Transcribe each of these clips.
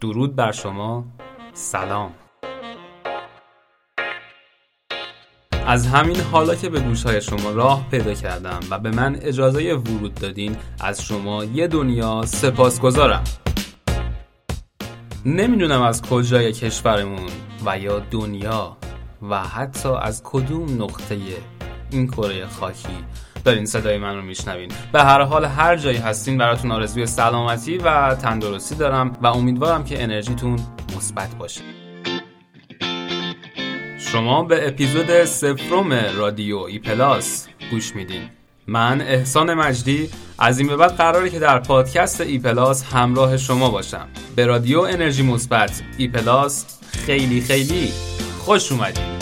درود بر شما. سلام. از همین حالا که به گوشهای شما راه پیدا کردم و به من اجازه ورود دادین از شما یه دنیا سپاس گذارم نمی‌دونم از کجای کشورمون و یا دنیا و حتی از کدوم نقطه این کره خاکی. دارین صدای من رو میشنوین. به هر حال هر جایی هستین براتون آرزوی سلامتی و تندرستی دارم و امیدوارم که انرژیتون مثبت باشه. شما به اپیزود صفرم رادیو A Plus گوش میدین. من احسان مجدی از این به بعد قراره که در پادکست A Plus همراه شما باشم. به رادیو انرژی مثبت A Plus خیلی خیلی خوش اومدید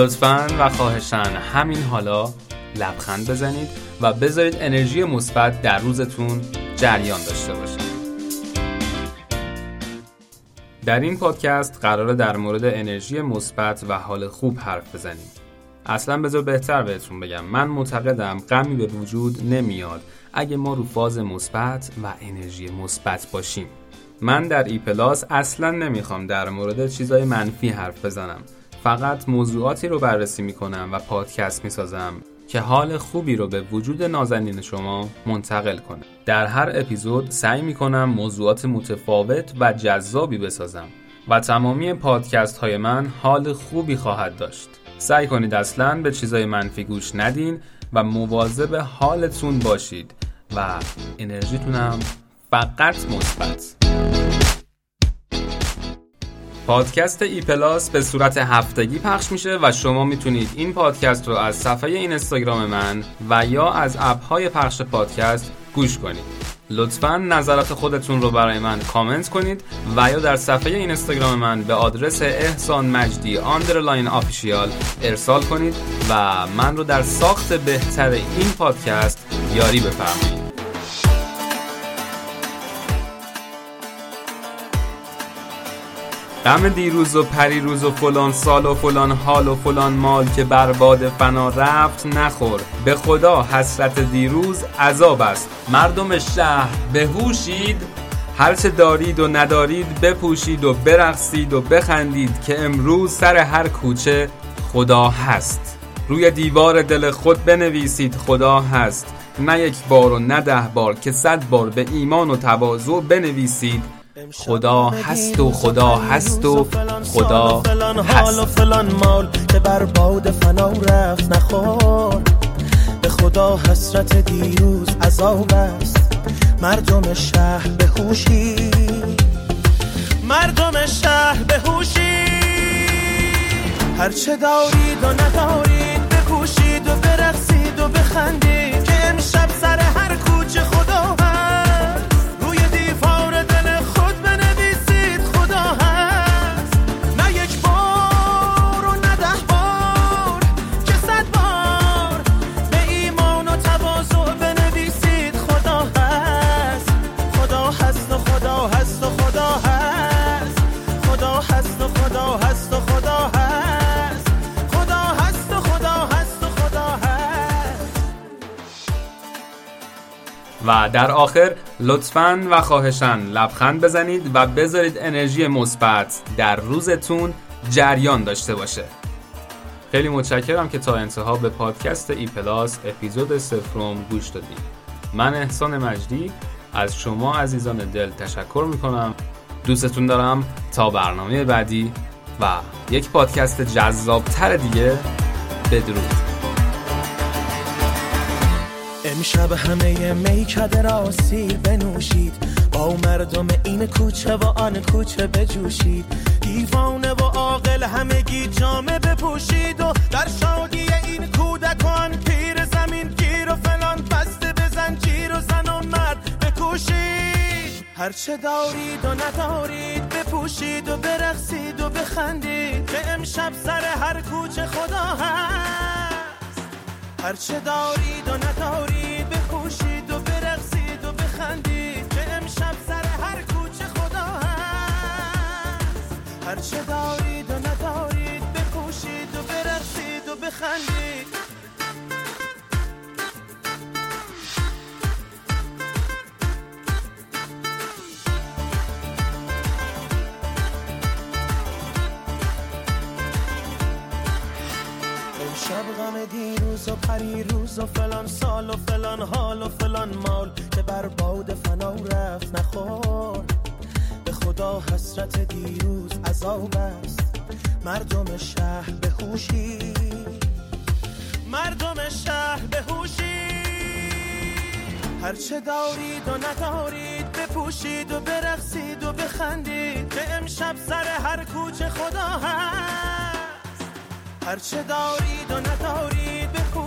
لطفا و خواهشا همین حالا لبخند بزنید و بذارید انرژی مثبت در روزتون جریان داشته باشه. در این پادکست قراره در مورد انرژی مثبت و حال خوب حرف بزنیم. اصلا بذار بهتر بهتون بگم من معتقدم غمی به وجود نمیاد اگه ما رو فاز مثبت و انرژی مثبت باشیم. من در ای پلاس اصلا نمی‌خوام در مورد چیزای منفی حرف بزنم. فقط موضوعاتی رو بررسی می‌کنم و پادکست می‌سازم که حال خوبی رو به وجود نازنین شما منتقل کنه. در هر اپیزود سعی می‌کنم موضوعات متفاوت و جذابی بسازم و تمامی پادکست های من حال خوبی خواهد داشت. سعی کنید اصلا به چیزای منفی گوش ندین و مواظب حالتون باشید و انرژیتونم فقط مثبت. پادکست ای پلاس به صورت هفتگی پخش میشه و شما می‌تونید این پادکست رو از صفحه این اینستاگرام من و یا از app های پخش پادکست گوش کنید. لطفا نظرات خودتون رو برای من کامنت کنید و یا در صفحه این اینستاگرام من به آدرس احسان مجدی underline official ارسال کنید و من رو در ساخت بهتر این پادکست یاری بفرمایید. غم دیروز و پریروز و فلان سال و فلان حال و فلان مال که بر باد فنا رفت نخور. به خدا حسرت دیروز عذاب است. مردم شهر بهوشید. هرچه دارید و ندارید بپوشید و برقصید و بخندید که امروز سر هر کوچه خدا هست. روی دیوار دل خود بنویسید خدا هست. نه یک بار و نه ده بار که صد بار به ایمان و تواضع بنویسید. خدا هست و خدا هست و خدا هست. و فلان مال که بر باد فنا رفت نخور. به خدا حسرت دیروز عذاب است. مردم شهر بهوشی مردم شهر بهوشی هرچه دارید و ندارید بپوشید و برقصید و بخندید. و در آخر لطفا و خواهشن لبخند بزنید و بذارید انرژی مثبت در روزتون جریان داشته باشه. خیلی متشکرم که تا انتها به پادکست ای پلاس اپیزود سفروم گوش دادید من احسان مجدی از شما عزیزان دل تشکر می‌کنم. دوستتون دارم تا برنامه بعدی و یک پادکست جذابتر دیگه. بدرود. امشب همه میکده را سیر بنوشید. با مردم این کوچه و آن کوچه بجوشید. دیوانه و عاقل همگی جامه بپوشید و در شادی این کودکان پیر زمین گیر و فلان بسته بزن جیر و زن و مرد بکوشید. هرچه دارید و ندارید بپوشید و برقصید و بخندید. که امشب سر هر کوچه خدا هست. هرچه دارید و ندارید بخندی شب غم دیروز و پری روز و فلان سال و فلان حال و فلان مال که بر باد فنا رفت نخور به خدا حسرت دیروز عذاب است. مردم شهر به خوشی مردم شهر به هوشی. هرچه دارید و ندارید بپوشید و برقصید و بخندید. که امشب سر هر کوچه خدا هست. هرچه دارید و ندارید بپوشید